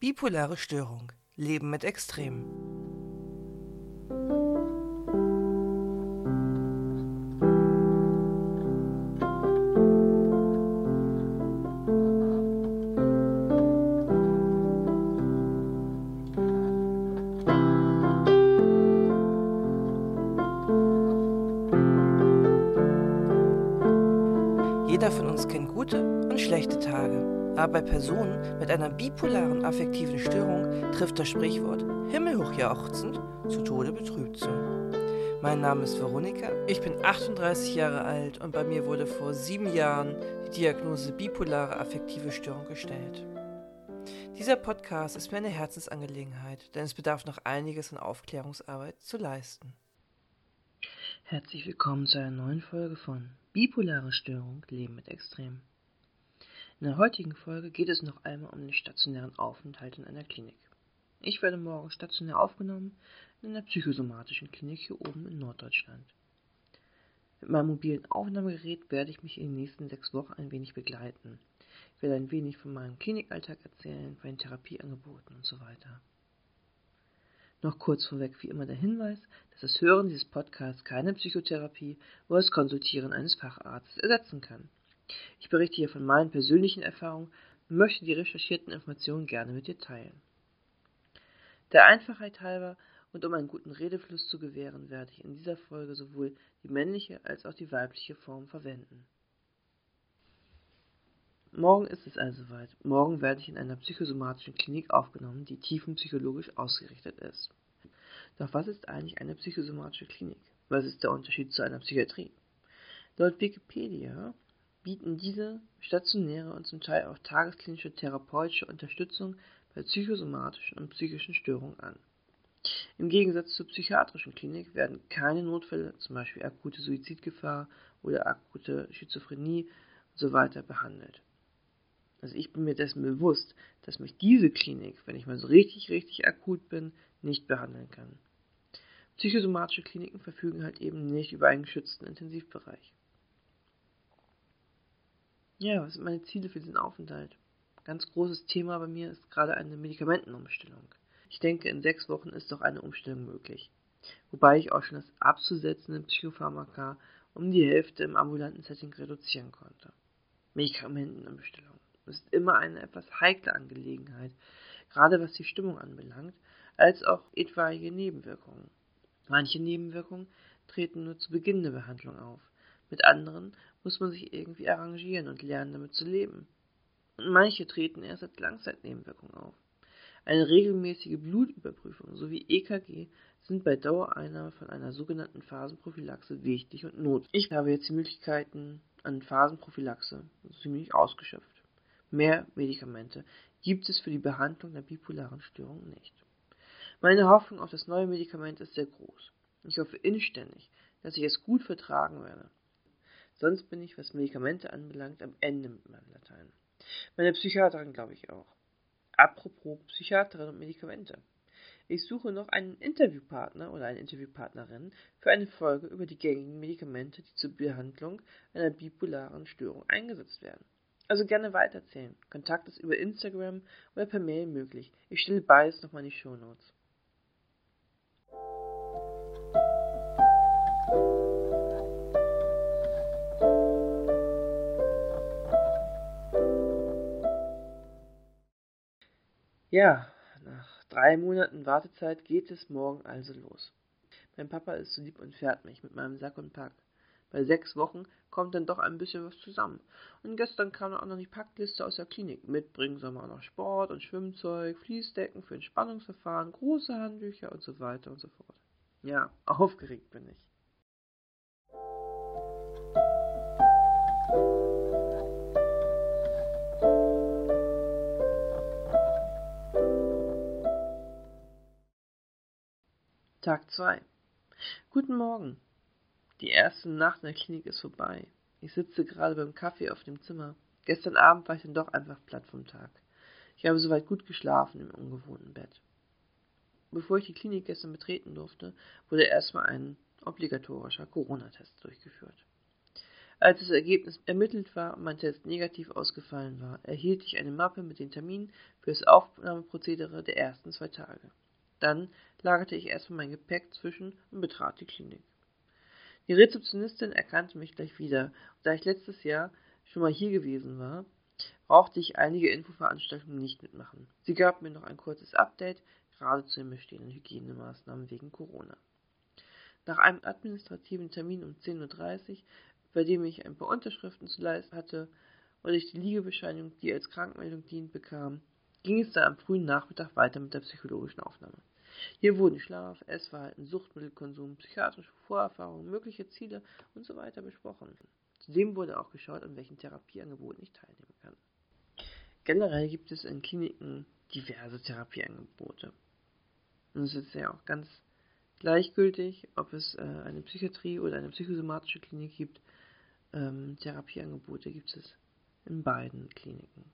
Bipolare Störung. Leben mit Extremen. Jeder von uns kennt gute und schlechte Tage. Aber bei Personen mit einer bipolaren affektiven Störung trifft das Sprichwort himmelhoch jauchzend zu Tode betrübt zu. Mein Name ist Veronika, ich bin 38 Jahre alt und bei mir wurde vor sieben Jahren die Diagnose bipolare affektive Störung gestellt. Dieser Podcast ist mir eine Herzensangelegenheit, denn es bedarf noch einiges an Aufklärungsarbeit zu leisten. Herzlich willkommen zu einer neuen Folge von Bipolare Störung Leben mit Extrem. In der heutigen Folge geht es noch einmal um den stationären Aufenthalt in einer Klinik. Ich werde morgen stationär aufgenommen in einer psychosomatischen Klinik hier oben in Norddeutschland. Mit meinem mobilen Aufnahmegerät werde ich mich in den nächsten sechs Wochen ein wenig begleiten. Ich werde ein wenig von meinem Klinikalltag erzählen, von den Therapieangeboten und so weiter. Noch kurz vorweg wie immer der Hinweis, dass das Hören dieses Podcasts keine Psychotherapie oder das Konsultieren eines Facharztes ersetzen kann. Ich berichte hier von meinen persönlichen Erfahrungen und möchte die recherchierten Informationen gerne mit dir teilen. Der Einfachheit halber und um einen guten Redefluss zu gewähren, werde ich in dieser Folge sowohl die männliche als auch die weibliche Form verwenden. Morgen ist es also soweit. Morgen werde ich in einer psychosomatischen Klinik aufgenommen, die tiefenpsychologisch ausgerichtet ist. Doch was ist eigentlich eine psychosomatische Klinik? Was ist der Unterschied zu einer Psychiatrie? Laut Wikipedia bieten diese stationäre und zum Teil auch tagesklinische therapeutische Unterstützung bei psychosomatischen und psychischen Störungen an. Im Gegensatz zur psychiatrischen Klinik werden keine Notfälle, zum Beispiel akute Suizidgefahr oder akute Schizophrenie usw. behandelt. Also ich bin mir dessen bewusst, dass mich diese Klinik, wenn ich mal so richtig, richtig akut bin, nicht behandeln kann. Psychosomatische Kliniken verfügen halt eben nicht über einen geschützten Intensivbereich. Ja, was sind meine Ziele für diesen Aufenthalt? Ganz großes Thema bei mir ist gerade eine Medikamentenumstellung. Ich denke, in sechs Wochen ist doch eine Umstellung möglich. Wobei ich auch schon das abzusetzende Psychopharmaka um die Hälfte im ambulanten Setting reduzieren konnte. Medikamentenumstellung ist immer eine etwas heikle Angelegenheit, gerade was die Stimmung anbelangt, als auch etwaige Nebenwirkungen. Manche Nebenwirkungen treten nur zu Beginn der Behandlung auf, mit anderen muss man sich irgendwie arrangieren und lernen, damit zu leben. Und manche treten erst als Langzeitnebenwirkung auf. Eine regelmäßige Blutüberprüfung sowie EKG sind bei Dauereinnahme von einer sogenannten Phasenprophylaxe wichtig und notwendig. Ich habe jetzt die Möglichkeiten an Phasenprophylaxe ziemlich ausgeschöpft. Mehr Medikamente gibt es für die Behandlung der bipolaren Störung nicht. Meine Hoffnung auf das neue Medikament ist sehr groß. Ich hoffe inständig, dass ich es gut vertragen werde. Sonst bin ich, was Medikamente anbelangt, am Ende mit meinem Latein. Meine Psychiaterin glaube ich auch. Apropos Psychiaterin und Medikamente. Ich suche noch einen Interviewpartner oder eine Interviewpartnerin für eine Folge über die gängigen Medikamente, die zur Behandlung einer bipolaren Störung eingesetzt werden. Also gerne weiterzählen. Kontakt ist über Instagram oder per Mail möglich. Ich stelle beides nochmal in die Show Ja, nach drei Monaten Wartezeit geht es morgen also los. Mein Papa ist so lieb und fährt mich mit meinem Sack und Pack. Bei sechs Wochen kommt dann doch ein bisschen was zusammen. Und gestern kam auch noch die Packliste aus der Klinik. Mitbringen soll man auch noch Sport und Schwimmzeug, Fließdecken für Entspannungsverfahren, große Handtücher und so weiter und so fort. Ja, aufgeregt bin ich. Tag 2. Guten Morgen. Die erste Nacht in der Klinik ist vorbei. Ich sitze gerade beim Kaffee auf dem Zimmer. Gestern Abend war ich dann doch einfach platt vom Tag. Ich habe soweit gut geschlafen im ungewohnten Bett. Bevor ich die Klinik gestern betreten durfte, wurde erstmal ein obligatorischer Corona-Test durchgeführt. Als das Ergebnis ermittelt war und mein Test negativ ausgefallen war, erhielt ich eine Mappe mit den Terminen für das Aufnahmeprozedere der ersten zwei Tage. Dann lagerte ich erstmal mein Gepäck zwischen und betrat die Klinik. Die Rezeptionistin erkannte mich gleich wieder, und da ich letztes Jahr schon mal hier gewesen war, brauchte ich einige Infoveranstaltungen nicht mitmachen. Sie gab mir noch ein kurzes Update, gerade zu den bestehenden Hygienemaßnahmen wegen Corona. Nach einem administrativen Termin um 10.30 Uhr, bei dem ich ein paar Unterschriften zu leisten hatte und ich die Liegebescheinigung, die als Krankmeldung dient, bekam, ging es dann am frühen Nachmittag weiter mit der psychologischen Aufnahme. Hier wurden Schlaf, Essverhalten, Suchtmittelkonsum, psychiatrische Vorerfahrungen, mögliche Ziele und so weiter besprochen. Zudem wurde auch geschaut, an welchen Therapieangeboten ich teilnehmen kann. Generell gibt es in Kliniken diverse Therapieangebote. Und es ist ja auch ganz gleichgültig, ob es äh, eine Psychiatrie oder eine psychosomatische Klinik gibt. Ähm, Therapieangebote gibt es in beiden Kliniken.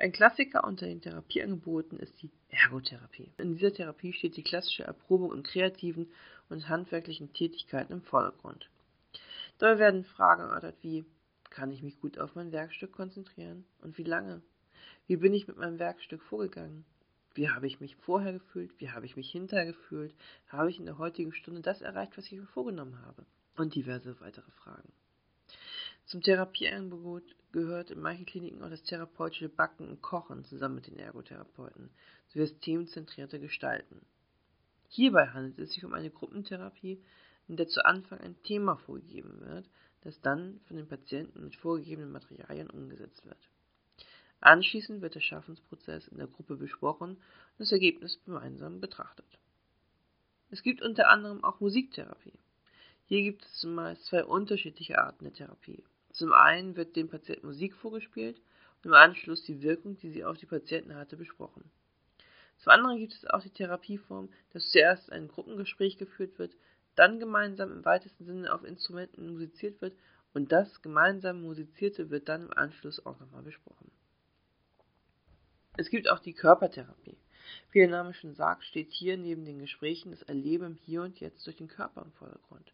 Ein Klassiker unter den Therapieangeboten ist die Ergotherapie. In dieser Therapie steht die klassische Erprobung in kreativen und handwerklichen Tätigkeiten im Vordergrund. Dabei werden Fragen erörtert wie, kann ich mich gut auf mein Werkstück konzentrieren und wie lange? Wie bin ich mit meinem Werkstück vorgegangen? Wie habe ich mich vorher gefühlt? Wie habe ich mich hinterher gefühlt? Habe ich in der heutigen Stunde das erreicht, was ich mir vorgenommen habe? Und diverse weitere Fragen. Zum Therapieangebot gehört in manchen Kliniken auch das therapeutische Backen und Kochen zusammen mit den Ergotherapeuten sowie das themenzentrierte Gestalten. Hierbei handelt es sich um eine Gruppentherapie, in der zu Anfang ein Thema vorgegeben wird, das dann von den Patienten mit vorgegebenen Materialien umgesetzt wird. Anschließend wird der Schaffensprozess in der Gruppe besprochen und das Ergebnis gemeinsam betrachtet. Es gibt unter anderem auch Musiktherapie. Hier gibt es zumeist zwei unterschiedliche Arten der Therapie. Zum einen wird dem Patienten Musik vorgespielt und im Anschluss die Wirkung, die sie auf die Patienten hatte, besprochen. Zum anderen gibt es auch die Therapieform, dass zuerst ein Gruppengespräch geführt wird, dann gemeinsam im weitesten Sinne auf Instrumenten musiziert wird und das gemeinsam musizierte wird dann im Anschluss auch nochmal besprochen. Es gibt auch die Körpertherapie. Wie der Name schon sagt, steht hier neben den Gesprächen das Erleben im Hier und Jetzt durch den Körper im Vordergrund.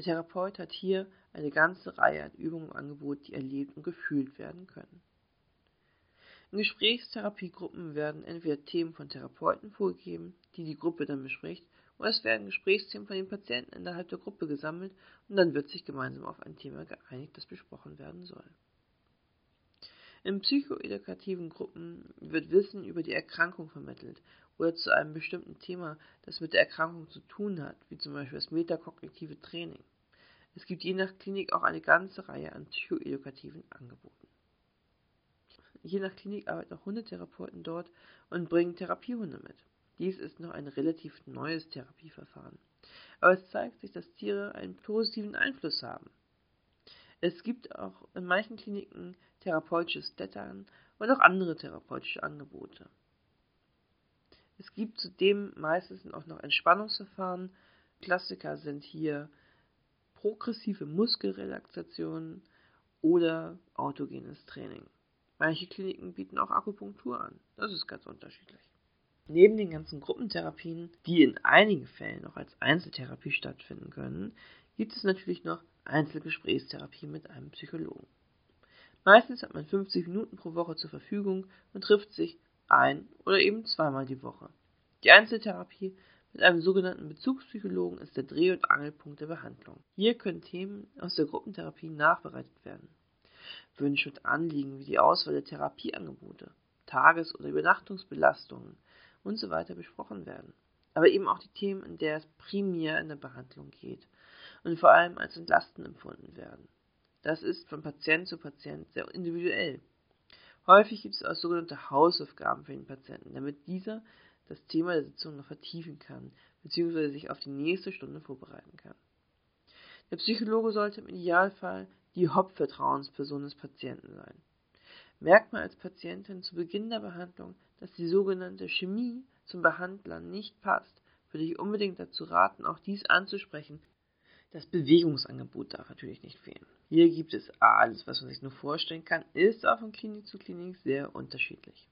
Der Therapeut hat hier eine ganze Reihe an Übungen im Angebot, die erlebt und gefühlt werden können. In Gesprächstherapiegruppen werden entweder Themen von Therapeuten vorgegeben, die die Gruppe dann bespricht, oder es werden Gesprächsthemen von den Patienten innerhalb der Gruppe gesammelt und dann wird sich gemeinsam auf ein Thema geeinigt, das besprochen werden soll. In psychoedukativen Gruppen wird Wissen über die Erkrankung vermittelt oder zu einem bestimmten Thema, das mit der Erkrankung zu tun hat, wie zum Beispiel das metakognitive Training. Es gibt je nach Klinik auch eine ganze Reihe an psychoedukativen Angeboten. Je nach Klinik arbeiten auch Hundetherapeuten dort und bringen Therapiehunde mit. Dies ist noch ein relativ neues Therapieverfahren. Aber es zeigt sich, dass Tiere einen positiven Einfluss haben. Es gibt auch in manchen Kliniken therapeutisches Klettern und auch andere therapeutische Angebote. Es gibt zudem meistens auch noch Entspannungsverfahren. Klassiker sind hier progressive Muskelrelaxation oder autogenes Training. Manche Kliniken bieten auch Akupunktur an. Das ist ganz unterschiedlich. Neben den ganzen Gruppentherapien, die in einigen Fällen auch als Einzeltherapie stattfinden können, gibt es natürlich noch Einzelgesprächstherapie mit einem Psychologen. Meistens hat man 50 Minuten pro Woche zur Verfügung und trifft sich ein oder eben zweimal die Woche. Die Einzeltherapie mit einem sogenannten Bezugspsychologen ist der Dreh- und Angelpunkt der Behandlung. Hier können Themen aus der Gruppentherapie nachbereitet werden. Wünsche und Anliegen wie die Auswahl der Therapieangebote, Tages- oder Übernachtungsbelastungen usw. So besprochen werden. Aber eben auch die Themen, in der es primär in der Behandlung geht und vor allem als entlastend empfunden werden. Das ist von Patient zu Patient sehr individuell. Häufig gibt es auch sogenannte Hausaufgaben für den Patienten, damit dieser das Thema der Sitzung noch vertiefen kann, bzw. sich auf die nächste Stunde vorbereiten kann. Der Psychologe sollte im Idealfall die Hauptvertrauensperson des Patienten sein. Merkt man als Patientin zu Beginn der Behandlung, dass die sogenannte Chemie zum Behandler nicht passt, würde ich unbedingt dazu raten, auch dies anzusprechen. Das Bewegungsangebot darf natürlich nicht fehlen. Hier gibt es alles, was man sich nur vorstellen kann, ist auch von Klinik zu Klinik sehr unterschiedlich.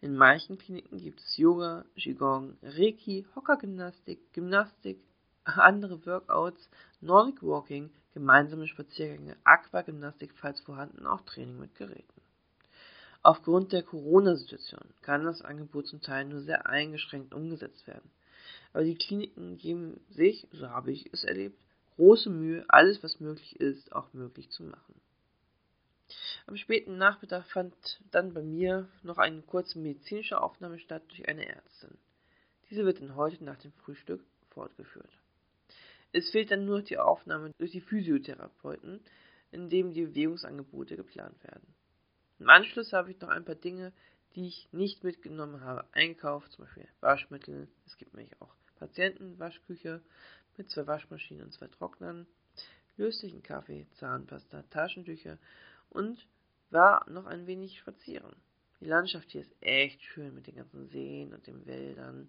In manchen Kliniken gibt es Yoga, Qigong, Reiki, Hockergymnastik, Gymnastik, andere Workouts, Nordic Walking, gemeinsame Spaziergänge, Aquagymnastik, falls vorhanden, auch Training mit Geräten. Aufgrund der Corona-Situation kann das Angebot zum Teil nur sehr eingeschränkt umgesetzt werden. Aber die Kliniken geben sich, so habe ich es erlebt, große Mühe, alles was möglich ist, auch möglich zu machen. Am späten Nachmittag fand dann bei mir noch eine kurze medizinische Aufnahme statt durch eine Ärztin. Diese wird dann heute nach dem Frühstück fortgeführt. Es fehlt dann nur die Aufnahme durch die Physiotherapeuten, in dem die Bewegungsangebote geplant werden. Im Anschluss habe ich noch ein paar Dinge, die ich nicht mitgenommen habe, eingekauft, zum Beispiel Waschmittel. Es gibt nämlich auch Patientenwaschküche mit zwei Waschmaschinen und zwei Trocknern, löslichen Kaffee, Zahnpasta, Taschentücher und war noch ein wenig spazieren. Die Landschaft hier ist echt schön mit den ganzen Seen und den Wäldern.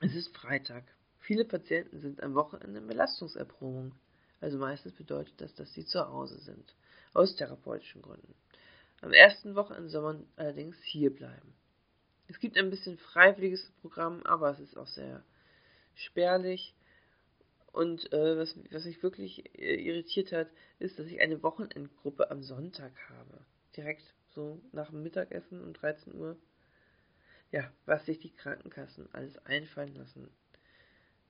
Es ist Freitag. Viele Patienten sind am Wochenende in Belastungserprobung. Also meistens bedeutet das, dass sie zu Hause sind. Aus therapeutischen Gründen. Am ersten Wochenende soll man allerdings hier bleiben. Es gibt ein bisschen freiwilliges Programm, aber es ist auch sehr spärlich. Und äh, was, was mich wirklich äh, irritiert hat, ist, dass ich eine Wochenendgruppe am Sonntag habe. Direkt so nach dem Mittagessen um 13 Uhr. Ja, was sich die Krankenkassen alles einfallen lassen.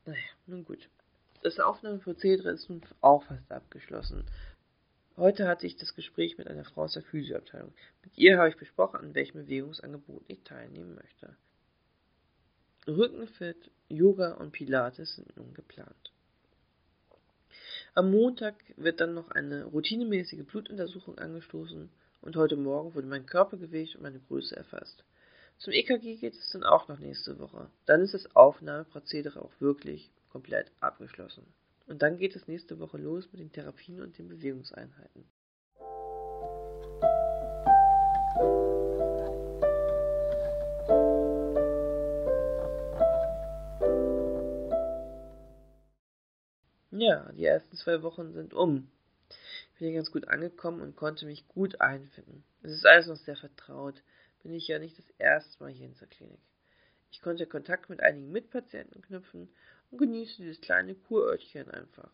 Naja, nun gut. Das Aufnahmeprozedere ist nun auch fast abgeschlossen. Heute hatte ich das Gespräch mit einer Frau aus der Physioabteilung. Mit ihr habe ich besprochen, an welchem Bewegungsangebot ich teilnehmen möchte. Rückenfit, Yoga und Pilates sind nun geplant. Am Montag wird dann noch eine routinemäßige Blutuntersuchung angestoßen und heute Morgen wurde mein Körpergewicht und meine Größe erfasst. Zum EKG geht es dann auch noch nächste Woche. Dann ist das Aufnahmeprozedere auch wirklich komplett abgeschlossen. Und dann geht es nächste Woche los mit den Therapien und den Bewegungseinheiten. Ja, die ersten zwei Wochen sind um. Ich bin hier ganz gut angekommen und konnte mich gut einfinden. Es ist alles noch sehr vertraut. Bin ich ja nicht das erste Mal hier in der Klinik. Ich konnte Kontakt mit einigen Mitpatienten knüpfen und genieße dieses kleine Kurörtchen einfach.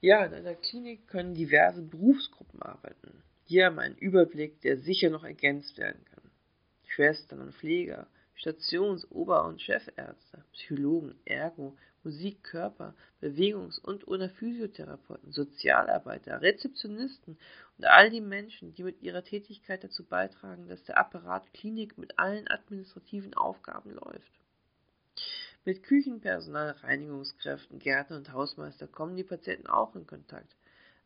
Ja, in einer Klinik können diverse Berufsgruppen arbeiten. Hier haben einen Überblick, der sicher noch ergänzt werden kann. Schwestern und Pfleger, Stations-, Ober- und Chefärzte, Psychologen, Ergo, Musik, Körper, Bewegungs- und oder Physiotherapeuten, Sozialarbeiter, Rezeptionisten und all die Menschen, die mit ihrer Tätigkeit dazu beitragen, dass der Apparat Klinik mit allen administrativen Aufgaben läuft. Mit Küchenpersonal, Reinigungskräften, Gärtner und Hausmeister kommen die Patienten auch in Kontakt.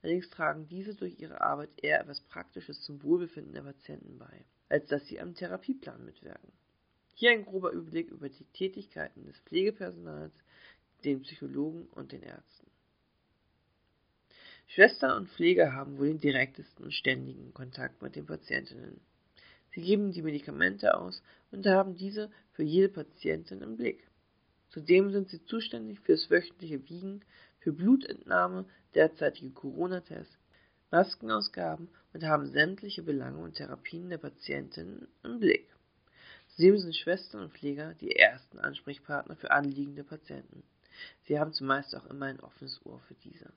Allerdings tragen diese durch ihre Arbeit eher etwas Praktisches zum Wohlbefinden der Patienten bei, als dass sie am Therapieplan mitwirken. Hier ein grober Überblick über die Tätigkeiten des Pflegepersonals, den Psychologen und den Ärzten. Schwestern und Pfleger haben wohl den direktesten und ständigen Kontakt mit den Patientinnen. Sie geben die Medikamente aus und haben diese für jede Patientin im Blick. Zudem sind sie zuständig für das wöchentliche Wiegen, für Blutentnahme, derzeitige Corona-Tests, Maskenausgaben und haben sämtliche Belange und Therapien der Patientinnen im Blick. Zudem sind Schwestern und Pfleger die ersten Ansprechpartner für anliegende Patienten. Sie haben zumeist auch immer ein offenes Ohr für diese.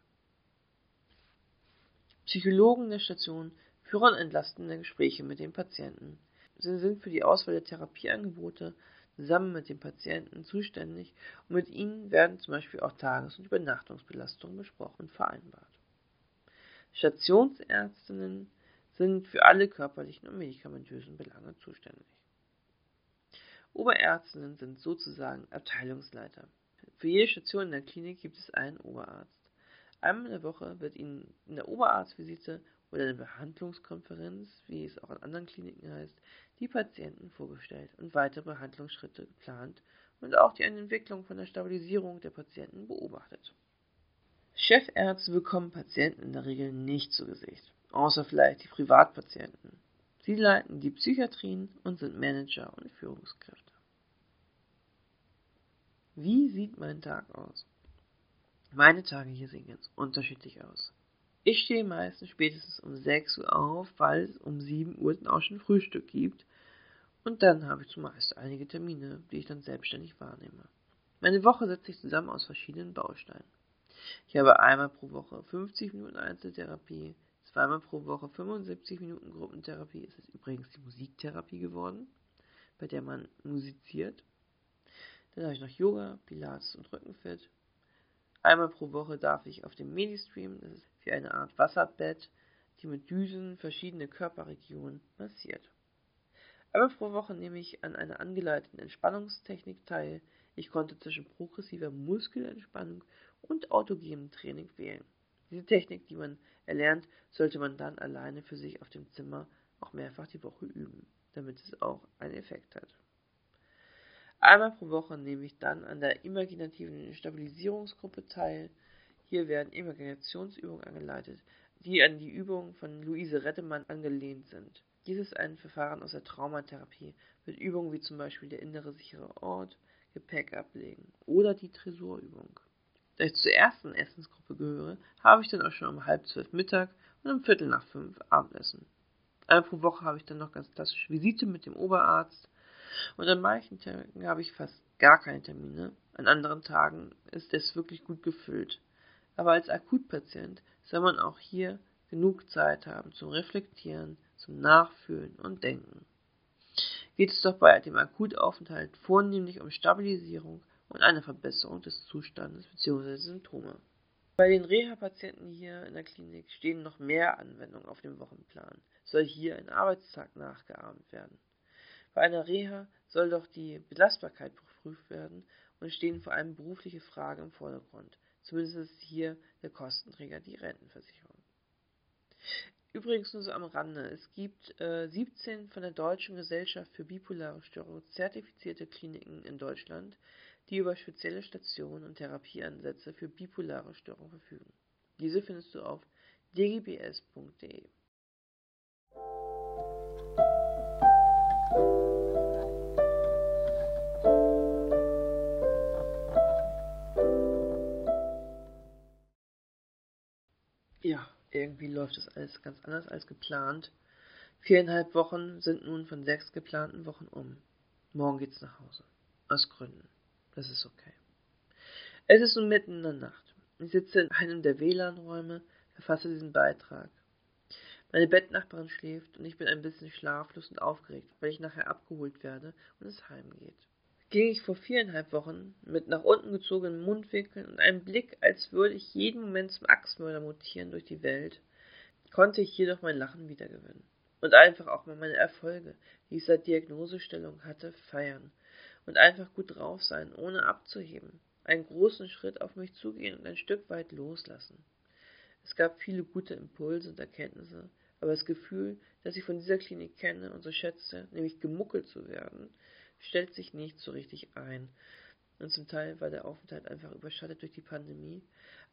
Psychologen der Station führen entlastende Gespräche mit den Patienten. Sie sind für die Auswahl der Therapieangebote zusammen mit dem Patienten zuständig und mit ihnen werden zum Beispiel auch Tages- und Übernachtungsbelastungen besprochen und vereinbart. Stationsärztinnen sind für alle körperlichen und medikamentösen Belange zuständig. Oberärztinnen sind sozusagen Abteilungsleiter. Für jede Station in der Klinik gibt es einen Oberarzt. Einmal in der Woche wird Ihnen in der Oberarztvisite oder in der Behandlungskonferenz, wie es auch in anderen Kliniken heißt, die Patienten vorgestellt und weitere Behandlungsschritte geplant und auch die Entwicklung von der Stabilisierung der Patienten beobachtet. Chefärzte bekommen Patienten in der Regel nicht zu Gesicht, außer vielleicht die Privatpatienten. Sie leiten die Psychiatrien und sind Manager und Führungskräfte. Wie sieht mein Tag aus? Meine Tage hier sehen ganz unterschiedlich aus. Ich stehe meistens spätestens um 6 Uhr auf, weil es um 7 Uhr dann auch schon Frühstück gibt. Und dann habe ich zumeist einige Termine, die ich dann selbstständig wahrnehme. Meine Woche setzt sich zusammen aus verschiedenen Bausteinen. Ich habe einmal pro Woche 50 Minuten Einzeltherapie, zweimal pro Woche 75 Minuten Gruppentherapie. Es ist übrigens die Musiktherapie geworden, bei der man musiziert. Dann habe ich noch Yoga, Pilates und Rückenfit. Einmal pro Woche darf ich auf dem Medistream, das ist wie eine Art Wasserbett, die mit Düsen verschiedene Körperregionen massiert. Einmal pro Woche nehme ich an einer angeleiteten Entspannungstechnik teil. Ich konnte zwischen progressiver Muskelentspannung und autogenem Training wählen. Diese Technik, die man erlernt, sollte man dann alleine für sich auf dem Zimmer auch mehrfach die Woche üben, damit es auch einen Effekt hat. Einmal pro Woche nehme ich dann an der imaginativen Stabilisierungsgruppe teil. Hier werden Imaginationsübungen angeleitet, die an die Übungen von Luise Rettemann angelehnt sind. Dies ist ein Verfahren aus der Traumatherapie mit Übungen wie zum Beispiel der innere sichere Ort, Gepäck ablegen oder die Tresorübung. Da ich zur ersten Essensgruppe gehöre, habe ich dann auch schon um halb zwölf Mittag und um Viertel nach fünf Abendessen. Einmal pro Woche habe ich dann noch ganz klassische Visite mit dem Oberarzt, und an manchen Tagen habe ich fast gar keine Termine. An anderen Tagen ist es wirklich gut gefüllt. Aber als Akutpatient soll man auch hier genug Zeit haben zum Reflektieren, zum Nachfühlen und Denken. Geht es doch bei dem Akutaufenthalt vornehmlich um Stabilisierung und eine Verbesserung des Zustandes bzw. Symptome. Bei den Reha-Patienten hier in der Klinik stehen noch mehr Anwendungen auf dem Wochenplan. Soll hier ein Arbeitstag nachgeahmt werden. Bei einer Reha soll doch die Belastbarkeit geprüft werden und stehen vor allem berufliche Fragen im Vordergrund. Zumindest ist hier der Kostenträger die Rentenversicherung. Übrigens nur so am Rande. Es gibt äh, 17 von der Deutschen Gesellschaft für bipolare Störungen zertifizierte Kliniken in Deutschland, die über spezielle Stationen und Therapieansätze für bipolare Störungen verfügen. Diese findest du auf dgbs.de. irgendwie läuft das alles ganz anders als geplant. Viereinhalb Wochen sind nun von sechs geplanten Wochen um. Morgen geht's nach Hause. Aus Gründen. Das ist okay. Es ist nun mitten in der Nacht. Ich sitze in einem der WLAN-Räume, verfasse diesen Beitrag. Meine Bettnachbarin schläft und ich bin ein bisschen schlaflos und aufgeregt, weil ich nachher abgeholt werde und es heimgeht ging ich vor viereinhalb Wochen mit nach unten gezogenen Mundwinkeln und einem Blick, als würde ich jeden Moment zum Axtmörder mutieren durch die Welt, konnte ich jedoch mein Lachen wiedergewinnen. Und einfach auch mal meine Erfolge, die ich seit Diagnosestellung hatte, feiern. Und einfach gut drauf sein, ohne abzuheben. Einen großen Schritt auf mich zugehen und ein Stück weit loslassen. Es gab viele gute Impulse und Erkenntnisse, aber das Gefühl, das ich von dieser Klinik kenne und so schätze, nämlich gemuckelt zu werden, stellt sich nicht so richtig ein. Und zum Teil war der Aufenthalt einfach überschattet durch die Pandemie,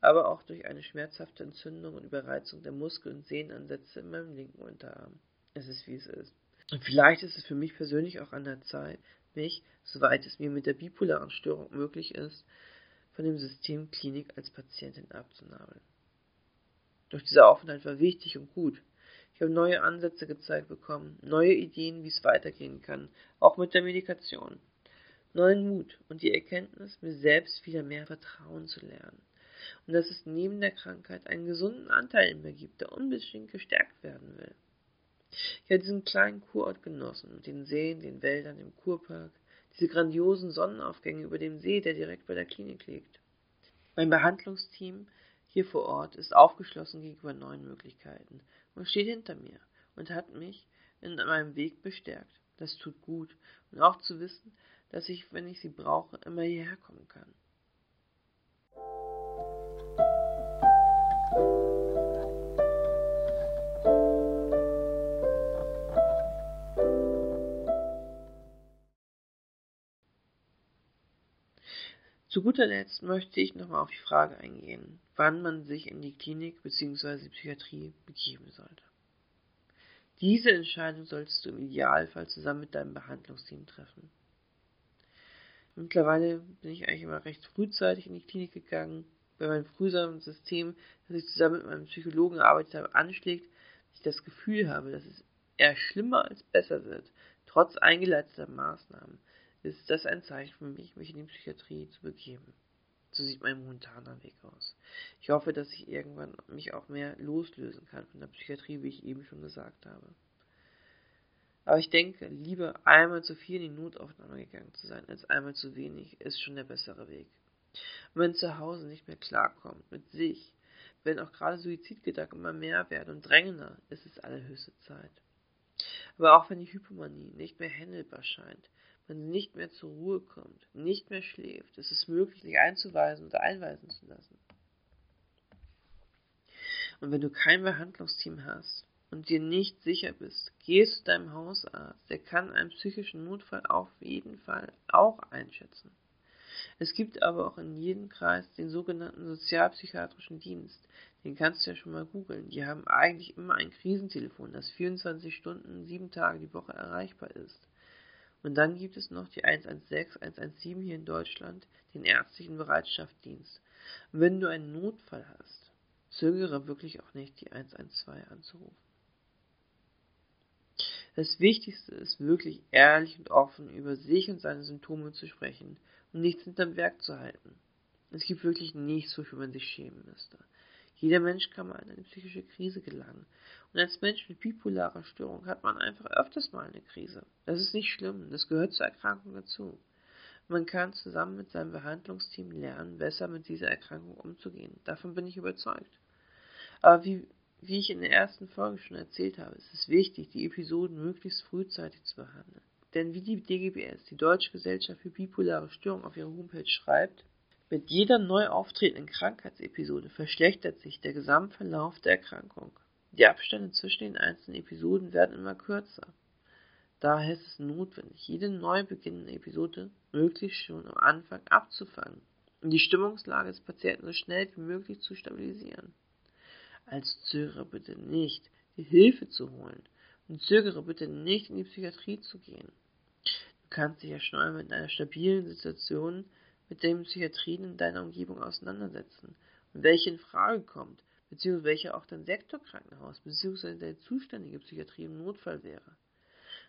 aber auch durch eine schmerzhafte Entzündung und Überreizung der Muskel- und Sehnenansätze in meinem linken Unterarm. Es ist wie es ist. Und vielleicht ist es für mich persönlich auch an der Zeit, mich, soweit es mir mit der bipolaren Störung möglich ist, von dem System Klinik als Patientin abzunabeln. Doch dieser Aufenthalt war wichtig und gut, ich habe neue Ansätze gezeigt bekommen, neue Ideen, wie es weitergehen kann, auch mit der Medikation. Neuen Mut und die Erkenntnis, mir selbst wieder mehr vertrauen zu lernen. Und dass es neben der Krankheit einen gesunden Anteil in mir gibt, der unbedingt gestärkt werden will. Ich habe diesen kleinen Kurort genossen, mit den Seen, den Wäldern, dem Kurpark, diese grandiosen Sonnenaufgänge über dem See, der direkt bei der Klinik liegt. Mein Behandlungsteam hier vor Ort ist aufgeschlossen gegenüber neuen Möglichkeiten und steht hinter mir und hat mich in meinem Weg bestärkt. Das tut gut und auch zu wissen, dass ich, wenn ich sie brauche, immer hierher kommen kann. Zu guter Letzt möchte ich nochmal auf die Frage eingehen, wann man sich in die Klinik bzw. Psychiatrie begeben sollte. Diese Entscheidung solltest du im Idealfall zusammen mit deinem Behandlungsteam treffen. Mittlerweile bin ich eigentlich immer recht frühzeitig in die Klinik gegangen, wenn mein frühsames System, das ich zusammen mit meinem Psychologen gearbeitet habe, anschlägt, ich das Gefühl habe, dass es eher schlimmer als besser wird, trotz eingeleiteter Maßnahmen, ist das ein Zeichen für mich, mich in die Psychiatrie zu begeben. So sieht mein momentaner Weg aus. Ich hoffe, dass ich irgendwann mich auch mehr loslösen kann von der Psychiatrie, wie ich eben schon gesagt habe. Aber ich denke, lieber einmal zu viel in die Notaufnahme gegangen zu sein, als einmal zu wenig, ist schon der bessere Weg. Und wenn zu Hause nicht mehr klarkommt mit sich, wenn auch gerade Suizidgedanken immer mehr werden und drängender, ist es allerhöchste Zeit. Aber auch wenn die Hypomanie nicht mehr händelbar scheint, man nicht mehr zur Ruhe kommt, nicht mehr schläft, ist es möglich, sich einzuweisen oder einweisen zu lassen. Und wenn du kein Behandlungsteam hast und dir nicht sicher bist, geh zu deinem Hausarzt, der kann einen psychischen Notfall auf jeden Fall auch einschätzen. Es gibt aber auch in jedem Kreis den sogenannten sozialpsychiatrischen Dienst. Den kannst du ja schon mal googeln. Die haben eigentlich immer ein Krisentelefon, das 24 Stunden, sieben Tage die Woche erreichbar ist. Und dann gibt es noch die 116, 117 hier in Deutschland, den ärztlichen Bereitschaftsdienst. Wenn du einen Notfall hast, zögere wirklich auch nicht, die 112 anzurufen. Das Wichtigste ist wirklich ehrlich und offen über sich und seine Symptome zu sprechen und nichts hinterm Werk zu halten. Es gibt wirklich nichts, wofür man sich schämen müsste. Jeder Mensch kann mal in eine psychische Krise gelangen und als Mensch mit bipolarer Störung hat man einfach öfters mal eine Krise. Das ist nicht schlimm, das gehört zur Erkrankung dazu. Man kann zusammen mit seinem Behandlungsteam lernen, besser mit dieser Erkrankung umzugehen. Davon bin ich überzeugt. Aber wie, wie ich in der ersten Folge schon erzählt habe, ist es wichtig, die Episoden möglichst frühzeitig zu behandeln. Denn wie die DGBS, die Deutsche Gesellschaft für bipolare Störung, auf ihrer Homepage schreibt, mit jeder neu auftretenden Krankheitsepisode verschlechtert sich der Gesamtverlauf der Erkrankung. Die Abstände zwischen den einzelnen Episoden werden immer kürzer. Daher ist es notwendig, jede neu beginnende Episode möglichst schon am Anfang abzufangen und die Stimmungslage des Patienten so schnell wie möglich zu stabilisieren. Als zögere bitte nicht, die Hilfe zu holen und zögere bitte nicht in die Psychiatrie zu gehen. Du kannst dich ja schon einmal in einer stabilen Situation mit den Psychiatrien in deiner Umgebung auseinandersetzen und welche in Frage kommt, beziehungsweise welcher auch dein Sektorkrankenhaus beziehungsweise deine zuständige Psychiatrie im Notfall wäre.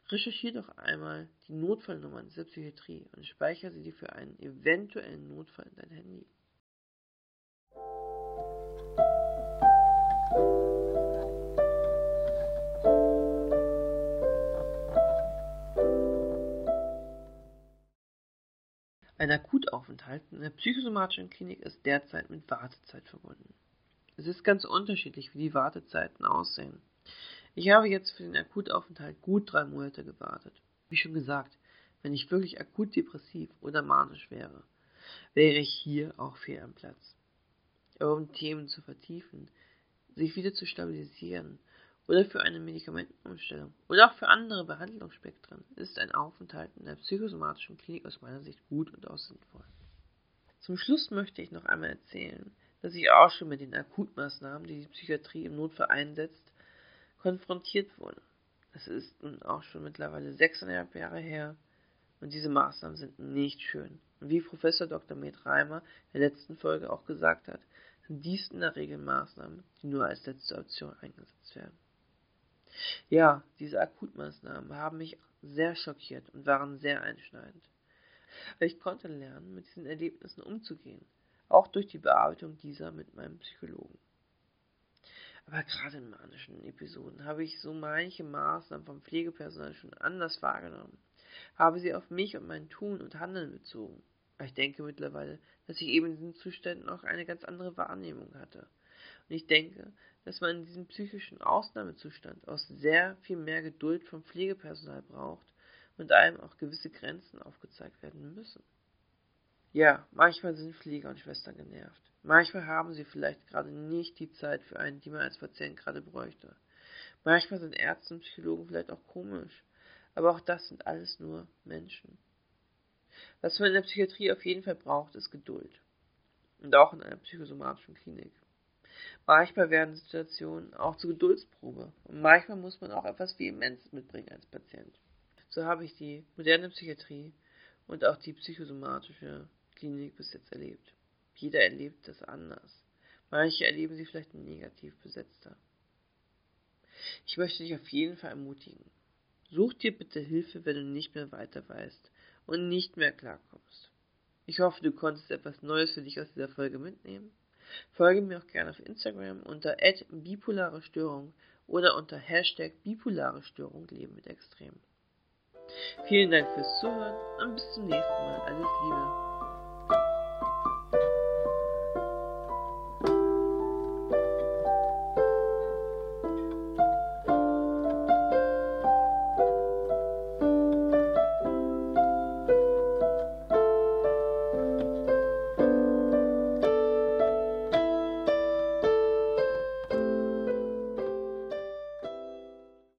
Recherchiere doch einmal die Notfallnummern dieser Psychiatrie und speichere sie dir für einen eventuellen Notfall in dein Handy. Ein Akutaufenthalt in der psychosomatischen Klinik ist derzeit mit Wartezeit verbunden. Es ist ganz unterschiedlich, wie die Wartezeiten aussehen. Ich habe jetzt für den Akutaufenthalt gut drei Monate gewartet. Wie schon gesagt, wenn ich wirklich akut depressiv oder manisch wäre, wäre ich hier auch fehl am Platz. Aber um Themen zu vertiefen, sich wieder zu stabilisieren oder für eine Medikamentenumstellung oder auch für andere Behandlungsspektren ist ein Aufenthalt in der psychosomatischen Klinik aus meiner Sicht gut und auch sinnvoll. Zum Schluss möchte ich noch einmal erzählen, dass ich auch schon mit den Akutmaßnahmen, die die Psychiatrie im Notfall einsetzt, konfrontiert wurde. Es ist nun auch schon mittlerweile sechseinhalb Jahre her und diese Maßnahmen sind nicht schön. Und wie Professor Dr. Med Reimer in der letzten Folge auch gesagt hat, sind dies in der Regel Maßnahmen, die nur als letzte Option eingesetzt werden. Ja, diese Akutmaßnahmen haben mich sehr schockiert und waren sehr einschneidend. Ich konnte lernen, mit diesen Erlebnissen umzugehen auch durch die Bearbeitung dieser mit meinem Psychologen. Aber gerade in manischen Episoden habe ich so manche Maßnahmen vom Pflegepersonal schon anders wahrgenommen, habe sie auf mich und mein Tun und Handeln bezogen. Aber ich denke mittlerweile, dass ich eben in diesen Zuständen auch eine ganz andere Wahrnehmung hatte. Und ich denke, dass man in diesem psychischen Ausnahmezustand auch sehr viel mehr Geduld vom Pflegepersonal braucht und einem auch gewisse Grenzen aufgezeigt werden müssen. Ja, manchmal sind Pfleger und Schwestern genervt. Manchmal haben sie vielleicht gerade nicht die Zeit für einen, die man als Patient gerade bräuchte. Manchmal sind Ärzte und Psychologen vielleicht auch komisch. Aber auch das sind alles nur Menschen. Was man in der Psychiatrie auf jeden Fall braucht, ist Geduld. Und auch in einer psychosomatischen Klinik. Manchmal werden Situationen auch zur Geduldsprobe. Und manchmal muss man auch etwas Vehemenz mitbringen als Patient. So habe ich die moderne Psychiatrie und auch die psychosomatische Klinik bis jetzt erlebt. Jeder erlebt das anders. Manche erleben sie vielleicht negativ besetzter. Ich möchte dich auf jeden Fall ermutigen. Such dir bitte Hilfe, wenn du nicht mehr weiter weißt und nicht mehr klarkommst. Ich hoffe, du konntest etwas Neues für dich aus dieser Folge mitnehmen. Folge mir auch gerne auf Instagram unter bipolare Störung oder unter Hashtag bipolare Störung Leben mit Extrem. Vielen Dank fürs Zuhören und bis zum nächsten Mal. Alles Liebe.